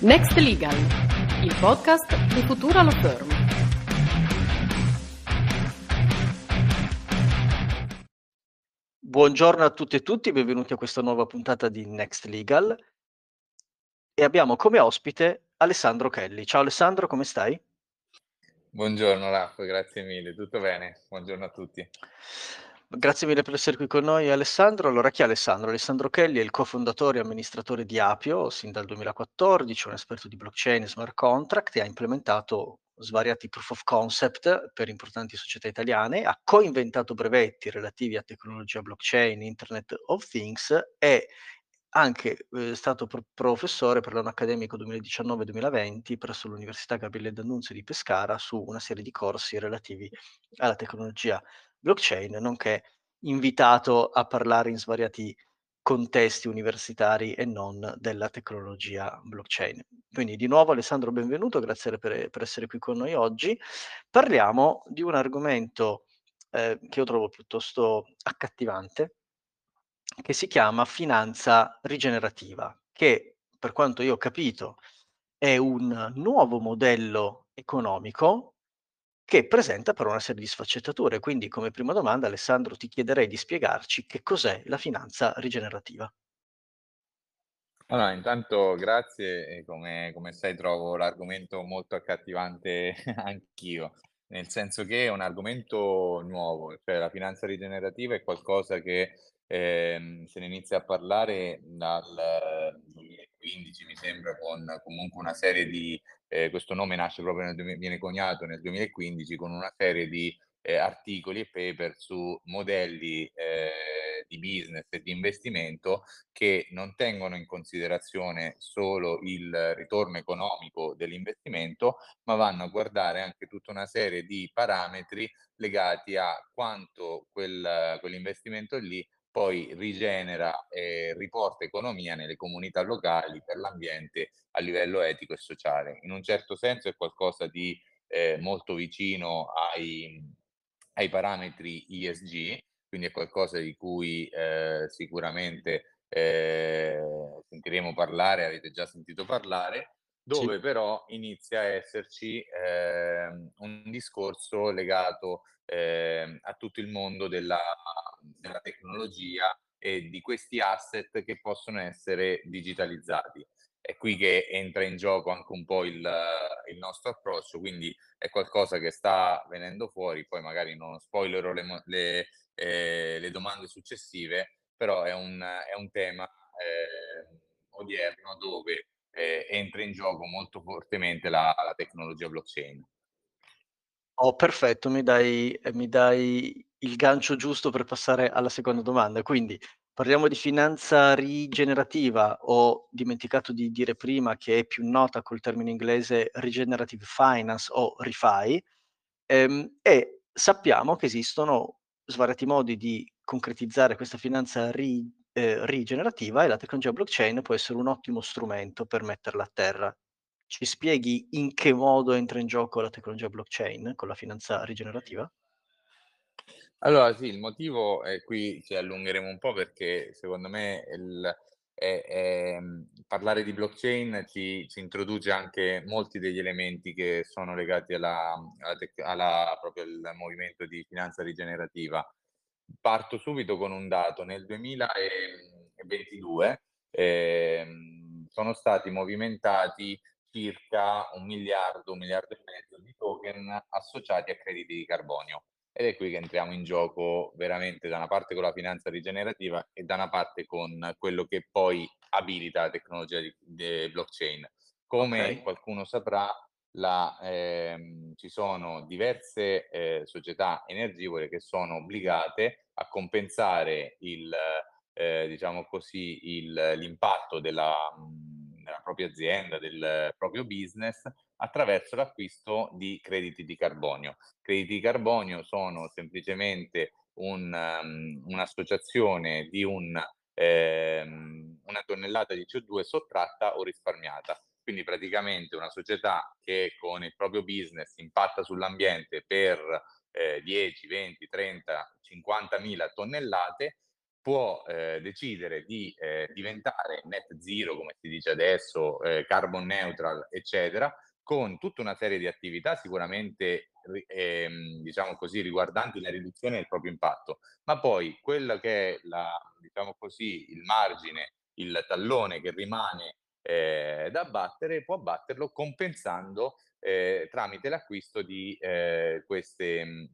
Next Legal, il podcast di Futura Law Firm. Buongiorno a tutte e tutti, benvenuti a questa nuova puntata di Next Legal. E abbiamo come ospite Alessandro Kelly. Ciao Alessandro, come stai? Buongiorno Raffa, grazie mille, tutto bene? Buongiorno a tutti. Grazie mille per essere qui con noi Alessandro. Allora, chi è Alessandro? Alessandro Kelly è il cofondatore e amministratore di Apio sin dal 2014, un esperto di blockchain e smart contract e ha implementato svariati proof of concept per importanti società italiane, ha coinventato brevetti relativi a tecnologia blockchain, Internet of Things e anche eh, stato pro- professore per l'anno accademico 2019-2020 presso l'Università Gabriele D'Annunzio di Pescara su una serie di corsi relativi alla tecnologia blockchain, nonché invitato a parlare in svariati contesti universitari e non della tecnologia blockchain. Quindi di nuovo Alessandro benvenuto, grazie per, per essere qui con noi oggi. Parliamo di un argomento eh, che io trovo piuttosto accattivante, che si chiama finanza rigenerativa, che per quanto io ho capito è un nuovo modello economico che presenta però una serie di sfaccettature. Quindi come prima domanda, Alessandro, ti chiederei di spiegarci che cos'è la finanza rigenerativa. Allora, intanto grazie e come, come sai trovo l'argomento molto accattivante anch'io, nel senso che è un argomento nuovo, cioè la finanza rigenerativa è qualcosa che eh, se ne inizia a parlare dal 2015, mi sembra, con comunque una serie di eh, questo nome nasce proprio nel, viene coniato nel 2015 con una serie di eh, articoli e paper su modelli eh, di business e di investimento che non tengono in considerazione solo il ritorno economico dell'investimento, ma vanno a guardare anche tutta una serie di parametri legati a quanto quel, quell'investimento lì poi rigenera e riporta economia nelle comunità locali per l'ambiente a livello etico e sociale. In un certo senso è qualcosa di eh, molto vicino ai, ai, parametri ESG, quindi è qualcosa di cui eh, sicuramente eh, sentiremo parlare, avete già sentito parlare, dove sì. però inizia a esserci eh, un discorso legato eh, a tutto il mondo della, della, tecnologia e di questi asset che possono essere digitalizzati. È qui che entra in gioco anche un po' il, il nostro approccio, quindi è qualcosa che sta venendo fuori, poi magari non spoilerò le, le, eh, le domande successive, però è un, è un tema eh, odierno dove eh, entra in gioco molto fortemente la, la tecnologia blockchain. Oh, perfetto, mi dai, mi dai il gancio giusto per passare alla seconda domanda. Quindi parliamo di finanza rigenerativa. Ho dimenticato di dire prima che è più nota col termine inglese regenerative finance o ReFi. Ehm, e sappiamo che esistono svariati modi di concretizzare questa finanza rigenerativa eh, rigenerativa e la tecnologia blockchain può essere un ottimo strumento per metterla a terra. Ci spieghi in che modo entra in gioco la tecnologia blockchain con la finanza rigenerativa? Allora sì, il motivo è qui ci allungheremo un po' perché secondo me il, è, è, parlare di blockchain ci, ci, introduce anche molti degli elementi che sono legati alla, alla, alla proprio al movimento di finanza rigenerativa. Parto subito con un dato. Nel 2022 eh, sono stati movimentati circa un miliardo, un miliardo e mezzo di token associati a crediti di carbonio. Ed è qui che entriamo in gioco veramente da una parte con la finanza rigenerativa e da una parte con quello che poi abilita la tecnologia di, di blockchain. Come okay. qualcuno saprà, la, ehm, ci sono diverse eh, società energivore che sono obbligate a compensare il, eh, diciamo così, il, l'impatto della, della propria azienda, del proprio business attraverso l'acquisto di crediti di carbonio. Crediti di carbonio sono semplicemente un, um, un'associazione di un, ehm, una tonnellata di CO2 sottratta o risparmiata quindi praticamente una società che con il proprio business impatta sull'ambiente per eh, 10, 20, 30, 50 mila tonnellate può eh, decidere di eh, diventare net zero, come si dice adesso, eh, carbon neutral, eccetera, con tutta una serie di attività sicuramente ehm, diciamo così, riguardanti la riduzione del proprio impatto, ma poi quello che è la, diciamo così, il margine, il tallone che rimane eh, da abbattere, può abbatterlo compensando eh, tramite l'acquisto di eh, queste,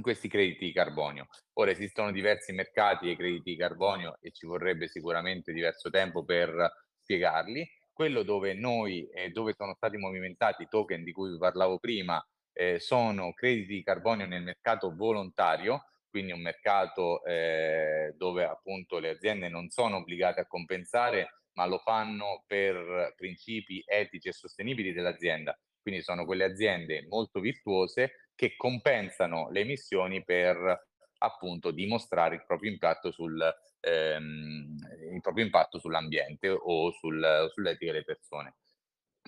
questi crediti di carbonio. Ora esistono diversi mercati dei crediti di carbonio e ci vorrebbe sicuramente diverso tempo per spiegarli, quello dove noi, eh, dove sono stati movimentati i token di cui vi parlavo prima, eh, sono crediti di carbonio nel mercato volontario, quindi un mercato eh, dove appunto le aziende non sono obbligate a compensare, ma lo fanno per principi etici e sostenibili dell'azienda. Quindi sono quelle aziende molto virtuose che compensano le emissioni per appunto dimostrare il proprio impatto sul, ehm, il proprio impatto sull'ambiente o sul, sull'etica delle persone.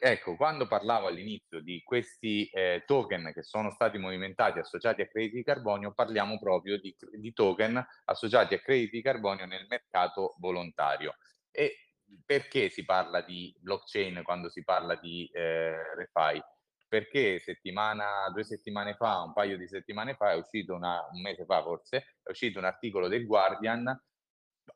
Ecco, quando parlavo all'inizio di questi eh, token che sono stati movimentati associati a crediti di carbonio, parliamo proprio di, di, token associati a crediti di carbonio nel mercato volontario. E perché si parla di blockchain quando si parla di eh, ReFi? Perché settimana, due settimane fa, un paio di settimane fa, è uscito una, un mese fa forse, è uscito un articolo del Guardian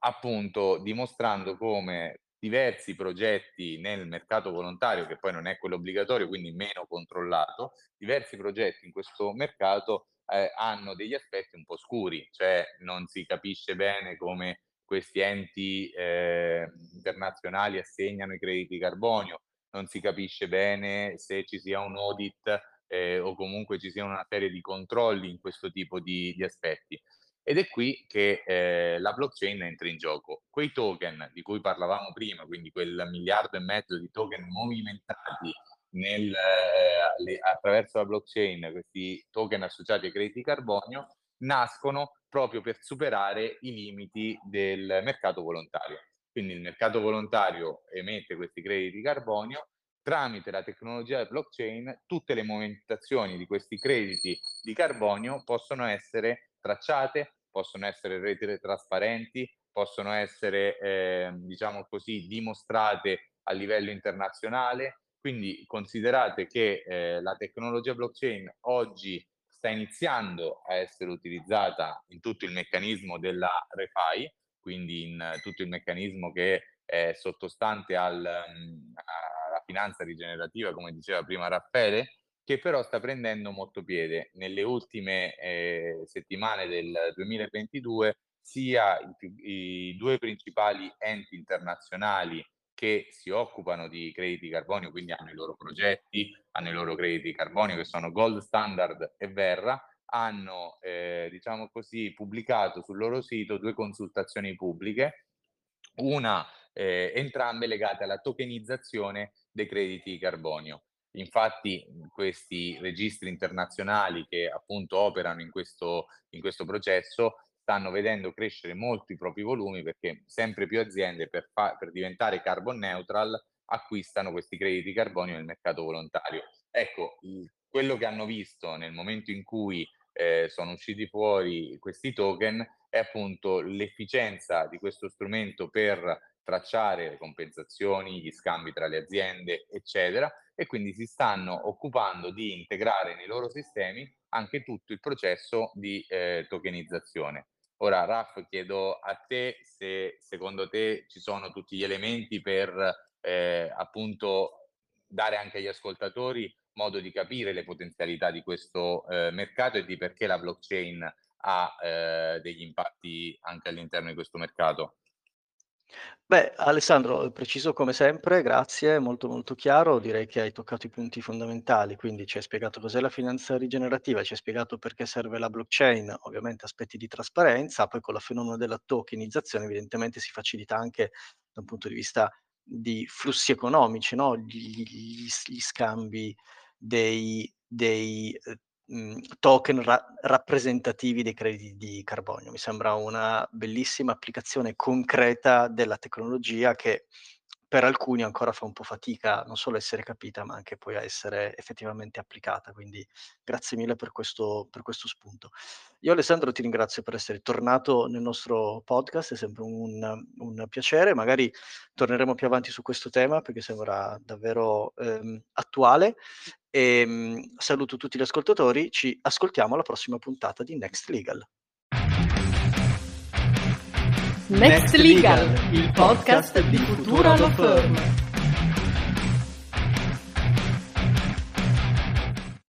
appunto dimostrando come diversi progetti nel mercato volontario, che poi non è quello obbligatorio, quindi meno controllato, diversi progetti in questo mercato eh, hanno degli aspetti un po' scuri, cioè non si capisce bene come questi enti eh, internazionali assegnano i crediti carbonio, non si capisce bene se ci sia un audit eh, o comunque ci sia una serie di controlli in questo tipo di, di aspetti. Ed è qui che eh, la blockchain entra in gioco. Quei token di cui parlavamo prima, quindi quel miliardo e mezzo di token movimentati nel, eh, le, attraverso la blockchain, questi token associati ai crediti carbonio, nascono proprio per superare i limiti del mercato volontario. Quindi il mercato volontario emette questi crediti di carbonio, tramite la tecnologia blockchain tutte le movimentazioni di questi crediti di carbonio possono essere tracciate, possono essere reti trasparenti, possono essere, eh, diciamo così, dimostrate a livello internazionale. Quindi considerate che eh, la tecnologia blockchain oggi sta iniziando a essere utilizzata in tutto il meccanismo della ReFi, quindi in tutto il meccanismo che è sottostante al, mm, alla finanza rigenerativa, come diceva prima Raffaele, che però sta prendendo molto piede. Nelle ultime eh, settimane del 2022 sia i, i, due principali enti internazionali che si occupano di crediti carbonio, quindi hanno i loro progetti, hanno i loro crediti carbonio che sono Gold Standard e Verra, hanno, eh, diciamo così, pubblicato sul loro sito due consultazioni pubbliche, una eh, entrambe legate alla tokenizzazione dei crediti carbonio. Infatti questi registri internazionali che appunto operano in questo, in questo processo stanno vedendo crescere molto i propri volumi perché sempre più aziende per, fa- per diventare carbon neutral acquistano questi crediti carbonio nel mercato volontario. Ecco, quello che hanno visto nel momento in cui eh, sono usciti fuori questi token è appunto l'efficienza di questo strumento per tracciare le compensazioni, gli scambi tra le aziende, eccetera, e quindi si stanno occupando di integrare nei loro sistemi anche tutto il processo di eh, tokenizzazione. Ora, Raf, chiedo a te se secondo te ci sono tutti gli elementi per eh, appunto dare anche agli ascoltatori modo di capire le potenzialità di questo eh, mercato e di perché la blockchain ha eh, degli impatti anche all'interno di questo mercato. Beh, Alessandro, preciso come sempre, grazie, molto molto chiaro, direi che hai toccato i punti fondamentali, quindi ci hai spiegato cos'è la finanza rigenerativa, ci hai spiegato perché serve la blockchain, ovviamente aspetti di trasparenza, poi con la fenomeno della tokenizzazione evidentemente si facilita anche da un punto di vista di flussi economici, no? gli, gli, gli scambi dei, dei eh, mhmm, token ra- rappresentativi dei crediti di carbonio. Mi sembra una bellissima applicazione concreta della tecnologia che per alcuni ancora fa un po' fatica non solo a essere capita, ma anche poi a essere effettivamente applicata. Quindi grazie mille per questo, per questo spunto. Io Alessandro ti ringrazio per essere tornato nel nostro podcast, è sempre un, un piacere, magari torneremo più avanti su questo tema perché sembra davvero ehm, attuale. E, ehm, saluto tutti gli ascoltatori, ci ascoltiamo alla prossima puntata di Next Legal. Next Legal, il podcast di Futura Law Firm.